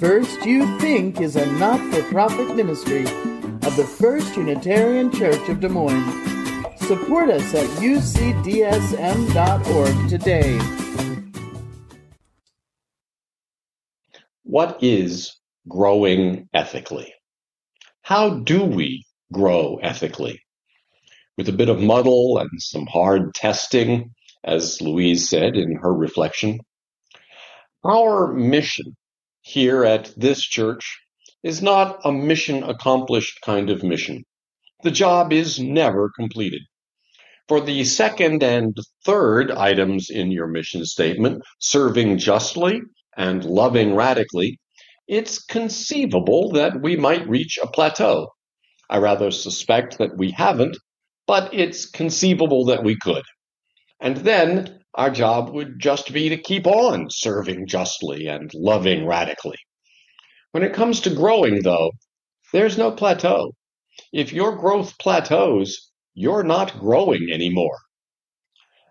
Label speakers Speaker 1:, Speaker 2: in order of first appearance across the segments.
Speaker 1: First You Think is a not for profit ministry of the First Unitarian Church of Des Moines. Support us at ucdsm.org today.
Speaker 2: What is growing ethically? How do we grow ethically? With a bit of muddle and some hard testing, as Louise said in her reflection. Our mission here at this church is not a mission accomplished kind of mission. The job is never completed. For the second and third items in your mission statement, serving justly and loving radically, it's conceivable that we might reach a plateau. I rather suspect that we haven't, but it's conceivable that we could. And then our job would just be to keep on serving justly and loving radically. When it comes to growing, though, there's no plateau. If your growth plateaus, you're not growing anymore.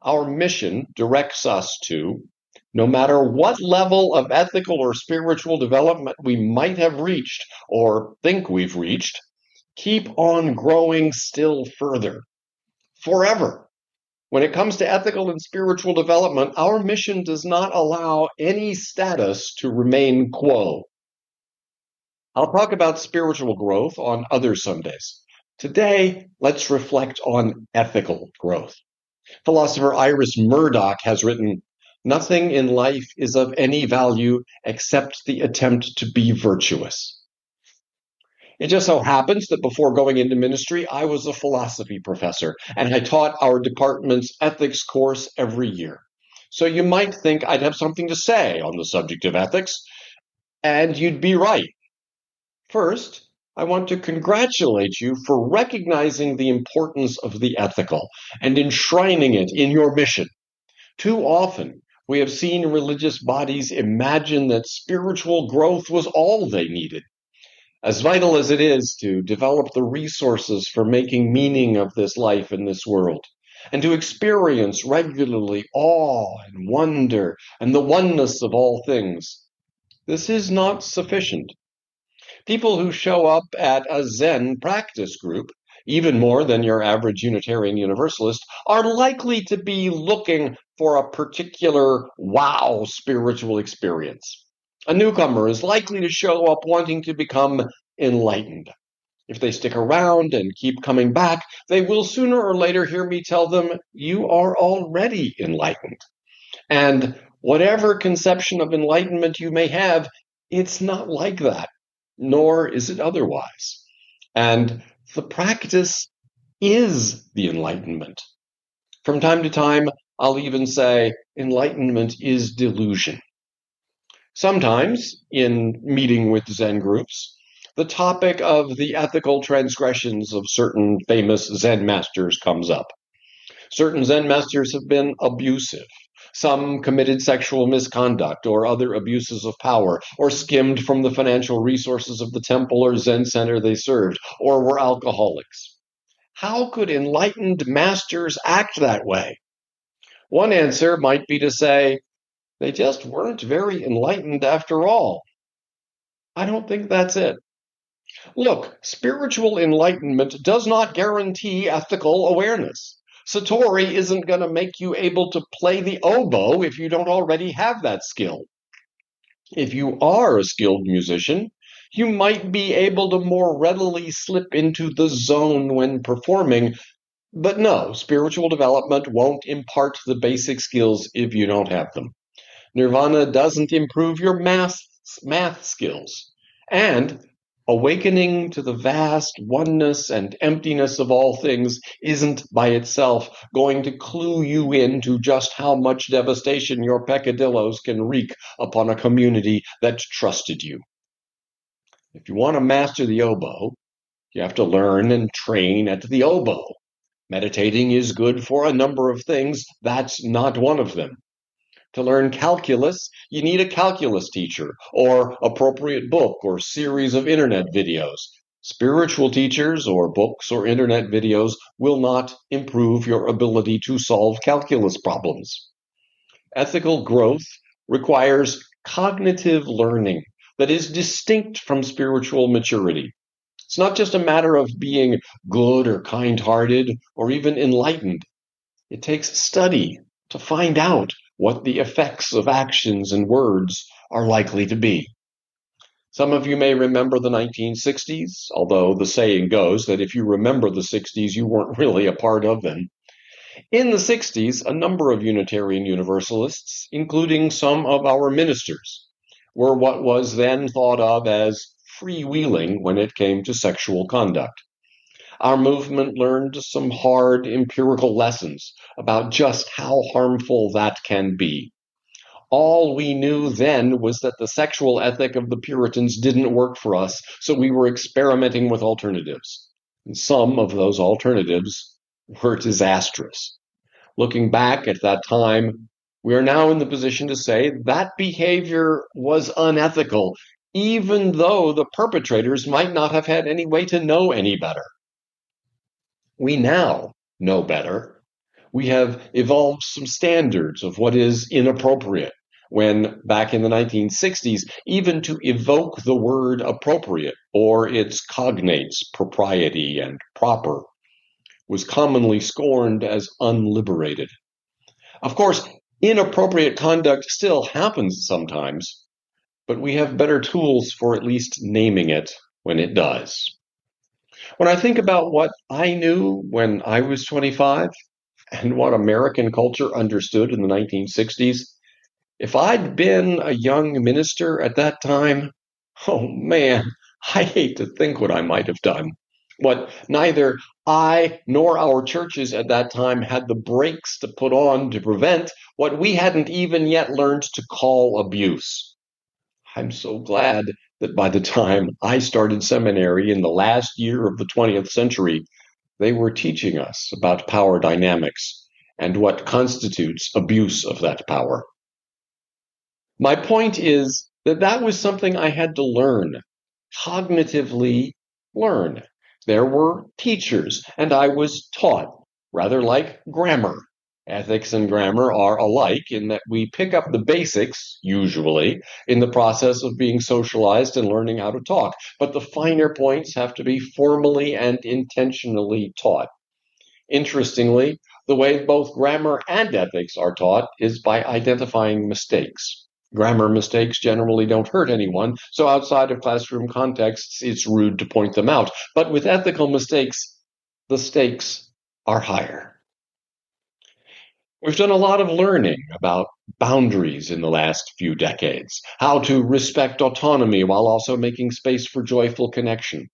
Speaker 2: Our mission directs us to, no matter what level of ethical or spiritual development we might have reached or think we've reached, keep on growing still further, forever. When it comes to ethical and spiritual development, our mission does not allow any status to remain quo. I'll talk about spiritual growth on other Sundays. Today, let's reflect on ethical growth. Philosopher Iris Murdoch has written, Nothing in life is of any value except the attempt to be virtuous. It just so happens that before going into ministry, I was a philosophy professor and I taught our department's ethics course every year. So you might think I'd have something to say on the subject of ethics, and you'd be right. First, I want to congratulate you for recognizing the importance of the ethical and enshrining it in your mission. Too often, we have seen religious bodies imagine that spiritual growth was all they needed as vital as it is to develop the resources for making meaning of this life in this world, and to experience regularly awe and wonder and the oneness of all things, this is not sufficient. People who show up at a Zen practice group, even more than your average Unitarian Universalist, are likely to be looking for a particular wow spiritual experience. A newcomer is likely to show up wanting to become enlightened. If they stick around and keep coming back, they will sooner or later hear me tell them, You are already enlightened. And whatever conception of enlightenment you may have, it's not like that, nor is it otherwise. And the practice is the enlightenment. From time to time, I'll even say enlightenment is delusion. Sometimes, in meeting with Zen groups, the topic of the ethical transgressions of certain famous Zen masters comes up. Certain Zen masters have been abusive. Some committed sexual misconduct or other abuses of power, or skimmed from the financial resources of the temple or Zen center they served, or were alcoholics. How could enlightened masters act that way? One answer might be to say, they just weren't very enlightened after all. I don't think that's it. Look, spiritual enlightenment does not guarantee ethical awareness. Satori isn't going to make you able to play the oboe if you don't already have that skill. If you are a skilled musician, you might be able to more readily slip into the zone when performing. But no, spiritual development won't impart the basic skills if you don't have them. Nirvana doesn't improve your math, math skills. And awakening to the vast oneness and emptiness of all things isn't by itself going to clue you into just how much devastation your peccadillos can wreak upon a community that trusted you. If you want to master the oboe, you have to learn and train at the oboe. Meditating is good for a number of things. That's not one of them. To learn calculus, you need a calculus teacher or appropriate book or series of internet videos. Spiritual teachers or books or internet videos will not improve your ability to solve calculus problems. Ethical growth requires cognitive learning, that is distinct from spiritual maturity. It's not just a matter of being good or kind hearted or even enlightened. It takes study to find out what the effects of actions and words are likely to be. Some of you may remember the 1960s, although the saying goes that if you remember the 60s, you weren't really a part of them. In the 60s, a number of Unitarian Universalists, including some of our ministers, were what was then thought of as freewheeling when it came to sexual conduct. Our movement learned some hard empirical lessons about just how harmful that can be. All we knew then was that the sexual ethic of the Puritans didn't work for us, so we were experimenting with alternatives. And some of those alternatives were disastrous. Looking back at that time, we are now in the position to say that behavior was unethical, even though the perpetrators might not have had any way to know any better. We now know better. We have evolved some standards of what is inappropriate. When back in the 1960s, even to evoke the word appropriate or its cognates, propriety and proper, was commonly scorned as unliberated. Of course, inappropriate conduct still happens sometimes, but we have better tools for at least naming it when it does. When I think about what I knew when I was 25 and what American culture understood in the 1960s, if I'd been a young minister at that time, oh man, I hate to think what I might have done. What neither I nor our churches at that time had the brakes to put on to prevent what we hadn't even yet learned to call abuse. I'm so glad that by the time I started seminary in the last year of the 20th century, they were teaching us about power dynamics and what constitutes abuse of that power. My point is that that was something I had to learn, cognitively learn. There were teachers, and I was taught, rather like grammar. Ethics and grammar are alike in that we pick up the basics, usually, in the process of being socialized and learning how to talk, but the finer points have to be formally and intentionally taught. Interestingly, the way both grammar and ethics are taught is by identifying mistakes. Grammar mistakes generally don't hurt anyone, so outside of classroom contexts, it's rude to point them out. But with ethical mistakes, the stakes are higher. We've done a lot of learning about boundaries in the last few decades, how to respect autonomy while also making space for joyful connection.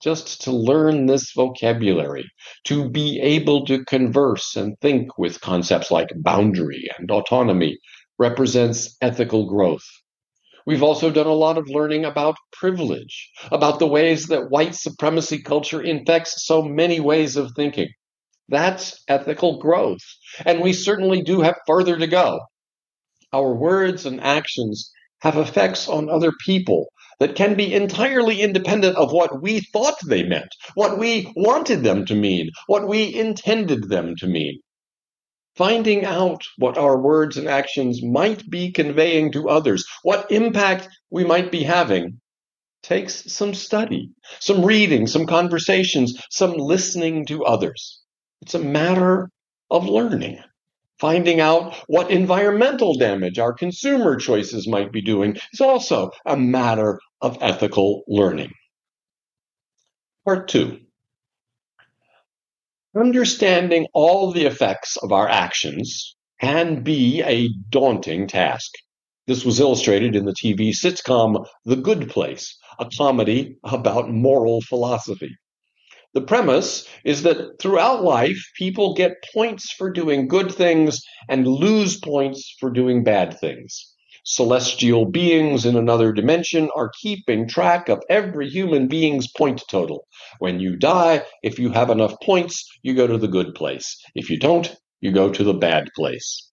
Speaker 2: Just to learn this vocabulary, to be able to converse and think with concepts like boundary and autonomy represents ethical growth. We've also done a lot of learning about privilege, about the ways that white supremacy culture infects so many ways of thinking. That's ethical growth. And we certainly do have further to go. Our words and actions have effects on other people that can be entirely independent of what we thought they meant, what we wanted them to mean, what we intended them to mean. Finding out what our words and actions might be conveying to others, what impact we might be having, takes some study, some reading, some conversations, some listening to others. It's a matter of learning, finding out what environmental damage our consumer choices might be doing is also a matter of ethical learning. Part two Understanding all the effects of our actions can be a daunting task. This was illustrated in the TV sitcom The Good Place, a comedy about moral philosophy. The premise is that throughout life, people get points for doing good things and lose points for doing bad things. Celestial beings in another dimension are keeping track of every human being's point total. When you die, if you have enough points, you go to the good place. If you don't, you go to the bad place.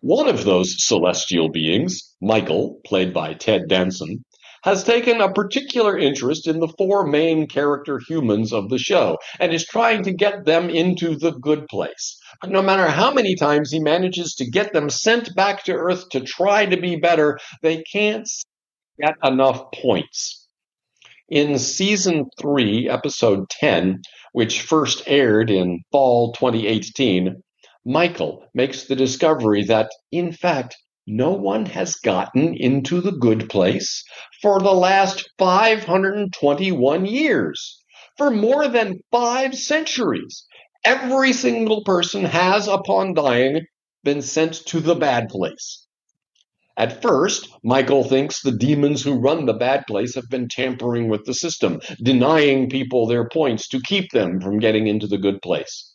Speaker 2: One of those celestial beings, Michael, played by Ted Danson, has taken a particular interest in the four main character humans of the show and is trying to get them into the good place. But no matter how many times he manages to get them sent back to Earth to try to be better, they can't get enough points. In season three, episode 10, which first aired in fall 2018, Michael makes the discovery that, in fact, no one has gotten into the good place for the last 521 years. For more than five centuries, every single person has, upon dying, been sent to the bad place. At first, Michael thinks the demons who run the bad place have been tampering with the system, denying people their points to keep them from getting into the good place.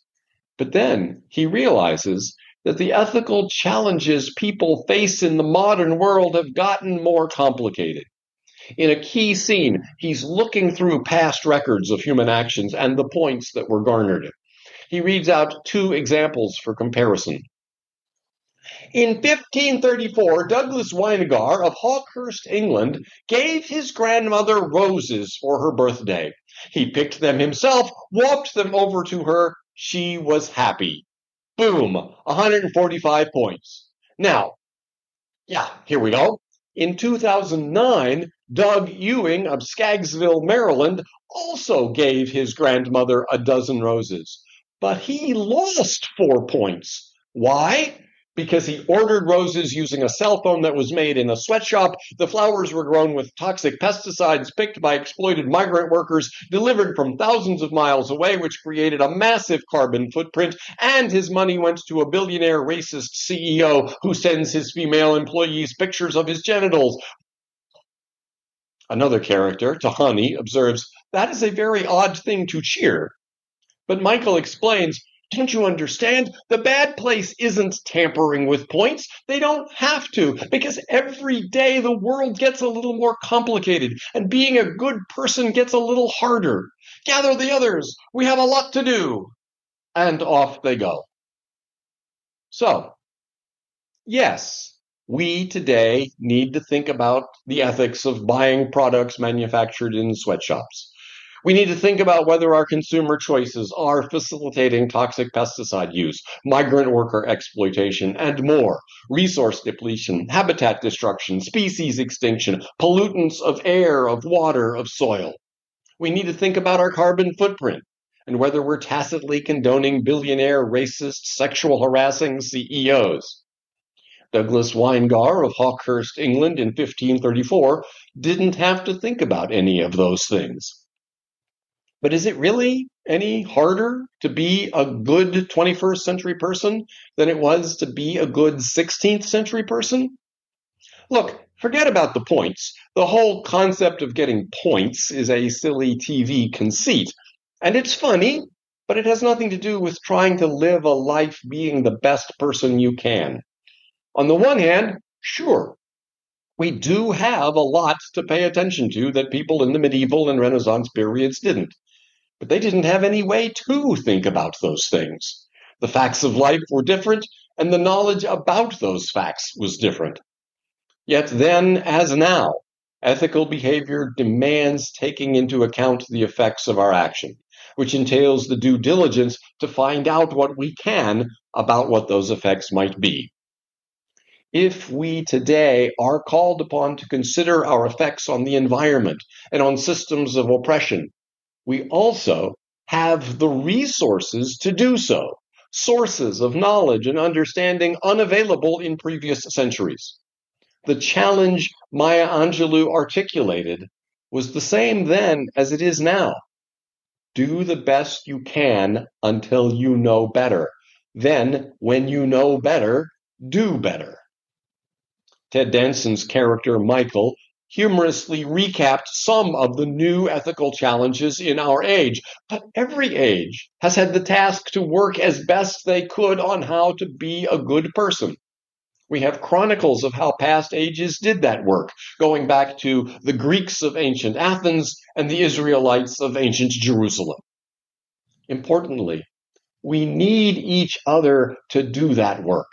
Speaker 2: But then he realizes that the ethical challenges people face in the modern world have gotten more complicated. In a key scene, he's looking through past records of human actions and the points that were garnered. He reads out two examples for comparison. In 1534, Douglas Winegar of Hawkhurst, England, gave his grandmother roses for her birthday. He picked them himself, walked them over to her. She was happy. Boom, 145 points. Now, yeah, here we go. In 2009, Doug Ewing of Skaggsville, Maryland, also gave his grandmother a dozen roses, but he lost four points. Why? Because he ordered roses using a cell phone that was made in a sweatshop. The flowers were grown with toxic pesticides picked by exploited migrant workers delivered from thousands of miles away, which created a massive carbon footprint. And his money went to a billionaire racist CEO who sends his female employees pictures of his genitals. Another character, Tahani, observes, That is a very odd thing to cheer. But Michael explains, don't you understand? The bad place isn't tampering with points. They don't have to, because every day the world gets a little more complicated, and being a good person gets a little harder. Gather the others. We have a lot to do. And off they go. So, yes, we today need to think about the ethics of buying products manufactured in sweatshops. We need to think about whether our consumer choices are facilitating toxic pesticide use, migrant worker exploitation, and more, resource depletion, habitat destruction, species extinction, pollutants of air, of water, of soil. We need to think about our carbon footprint and whether we're tacitly condoning billionaire, racist, sexual harassing CEOs. Douglas Winegar of Hawkhurst, England in 1534 didn't have to think about any of those things. But is it really any harder to be a good 21st century person than it was to be a good 16th century person? Look, forget about the points. The whole concept of getting points is a silly TV conceit. And it's funny, but it has nothing to do with trying to live a life being the best person you can. On the one hand, sure, we do have a lot to pay attention to that people in the medieval and Renaissance periods didn't. But they didn't have any way to think about those things. The facts of life were different, and the knowledge about those facts was different. Yet then, as now, ethical behavior demands taking into account the effects of our action, which entails the due diligence to find out what we can about what those effects might be. If we today are called upon to consider our effects on the environment and on systems of oppression, we also have the resources to do so, sources of knowledge and understanding unavailable in previous centuries. The challenge Maya Angelou articulated was the same then as it is now. Do the best you can until you know better. Then, when you know better, do better. Ted Danson's character, Michael, humorously recapped some of the new ethical challenges in our age. But every age has had the task to work as best they could on how to be a good person. We have chronicles of how past ages did that work, going back to the Greeks of ancient Athens and the Israelites of ancient Jerusalem. Importantly, we need each other to do that work.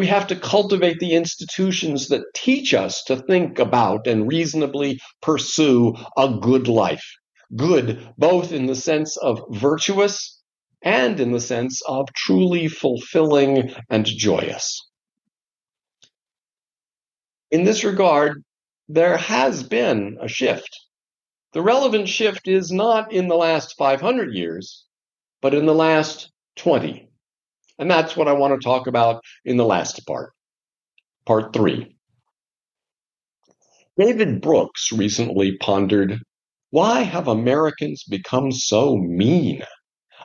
Speaker 2: We have to cultivate the institutions that teach us to think about and reasonably pursue a good life. Good, both in the sense of virtuous and in the sense of truly fulfilling and joyous. In this regard, there has been a shift. The relevant shift is not in the last 500 years, but in the last 20. And that's what I want to talk about in the last part, part three. David Brooks recently pondered why have Americans become so mean?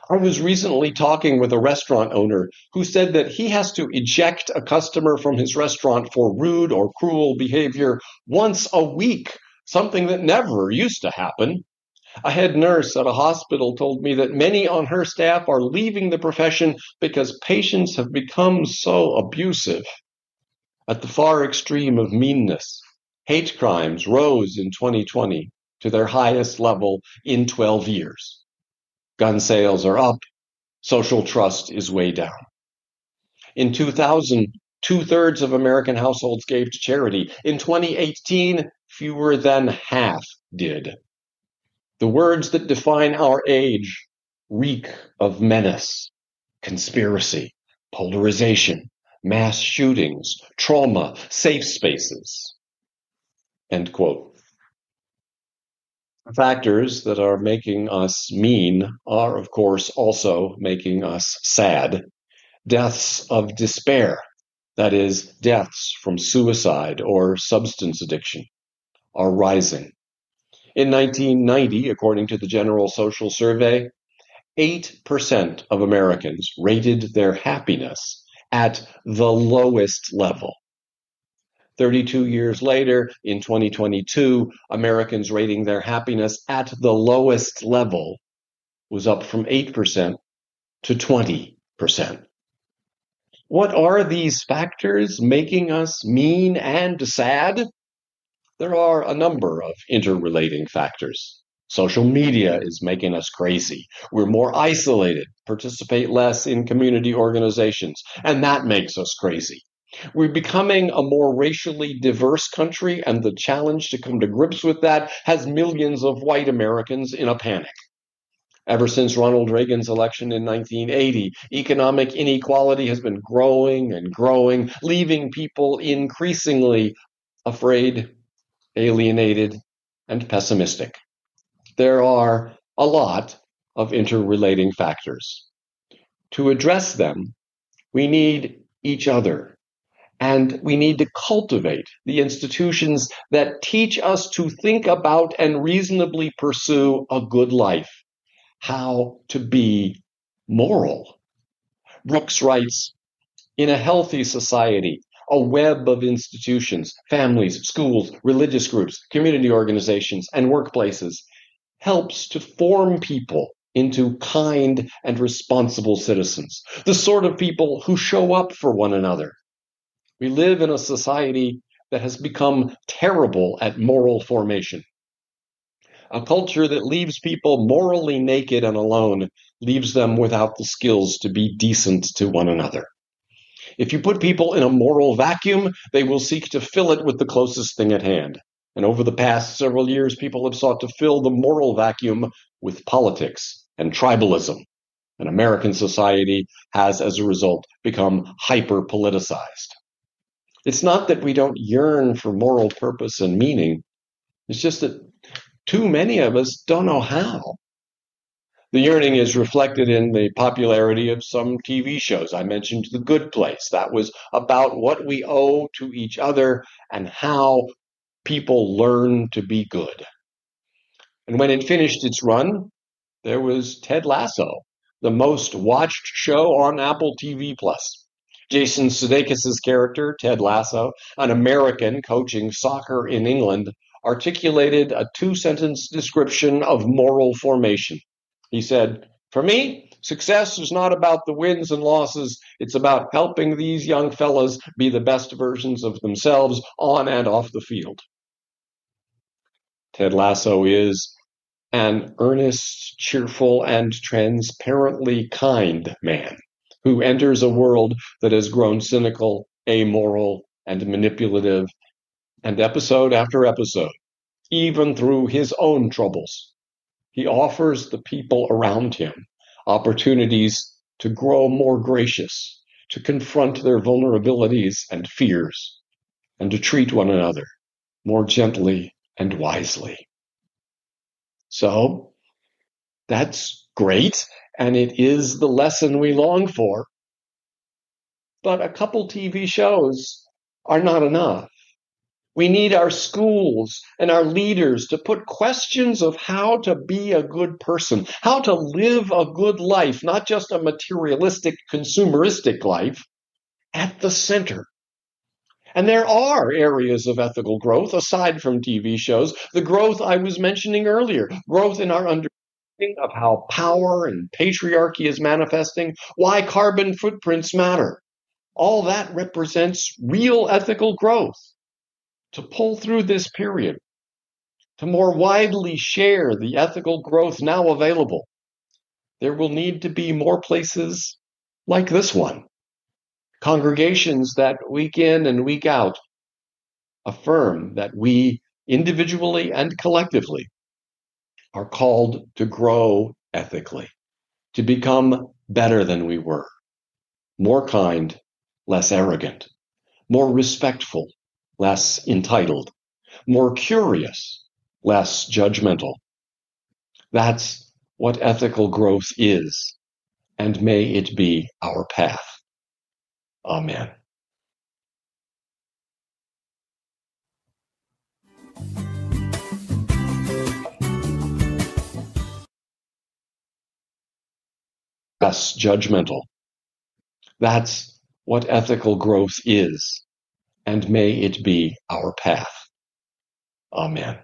Speaker 2: I was recently talking with a restaurant owner who said that he has to eject a customer from his restaurant for rude or cruel behavior once a week, something that never used to happen. A head nurse at a hospital told me that many on her staff are leaving the profession because patients have become so abusive. At the far extreme of meanness, hate crimes rose in 2020 to their highest level in 12 years. Gun sales are up. Social trust is way down. In 2000, two thirds of American households gave to charity. In 2018, fewer than half did. The words that define our age reek of menace, conspiracy, polarization, mass shootings, trauma, safe spaces. End quote factors that are making us mean are, of course, also making us sad. Deaths of despair, that is, deaths from suicide or substance addiction, are rising. In 1990, according to the General Social Survey, 8% of Americans rated their happiness at the lowest level. 32 years later, in 2022, Americans rating their happiness at the lowest level was up from 8% to 20%. What are these factors making us mean and sad? There are a number of interrelating factors. Social media is making us crazy. We're more isolated, participate less in community organizations, and that makes us crazy. We're becoming a more racially diverse country, and the challenge to come to grips with that has millions of white Americans in a panic. Ever since Ronald Reagan's election in 1980, economic inequality has been growing and growing, leaving people increasingly afraid, alienated, and pessimistic. There are a lot of interrelating factors. To address them, we need each other and we need to cultivate the institutions that teach us to think about and reasonably pursue a good life, how to be moral. Brooks writes In a healthy society, a web of institutions, families, schools, religious groups, community organizations, and workplaces helps to form people into kind and responsible citizens, the sort of people who show up for one another, we live in a society that has become terrible at moral formation. A culture that leaves people morally naked and alone leaves them without the skills to be decent to one another. If you put people in a moral vacuum, they will seek to fill it with the closest thing at hand. And over the past several years, people have sought to fill the moral vacuum with politics and tribalism. And American society has, as a result, become hyper politicized. It's not that we don't yearn for moral purpose and meaning. It's just that too many of us don't know how. The yearning is reflected in the popularity of some TV shows. I mentioned The Good Place. That was about what we owe to each other and how people learn to be good. And when it finished its run, there was Ted Lasso, the most watched show on Apple TV Plus. Jason Sudeikis' character, Ted Lasso, an American coaching soccer in England, articulated a two sentence description of moral formation. He said, For me, success is not about the wins and losses, it's about helping these young fellas be the best versions of themselves on and off the field. Ted Lasso is an earnest, cheerful, and transparently kind man who enters a world that has grown cynical, amoral, and manipulative, and episode after episode, even through his own troubles, he offers the people around him opportunities to grow more gracious, to confront their vulnerabilities and fears, and to treat one another more gently and wisely. So that's great, and it is the lesson we long for. But a couple TV shows are not enough. We need our schools and our leaders to put questions of how to be a good person, how to live a good life, not just a materialistic, consumeristic life, at the center. And there are areas of ethical growth aside from TV shows. The growth I was mentioning earlier, growth in our understanding of how power and patriarchy is manifesting, why carbon footprints matter. All that represents real ethical growth to pull through this period, to more widely share the ethical growth now available, there will need to be more places like this one. Congregations that week in and week out affirm that we individually and collectively are called to grow ethically, to become better than we were, more kind, less arrogant, more respectful, less entitled, more curious, less judgmental. That's what ethical growth is, and may it be our path. Amen. Less judgmental. That's what ethical growth is, and may it be our path. Amen.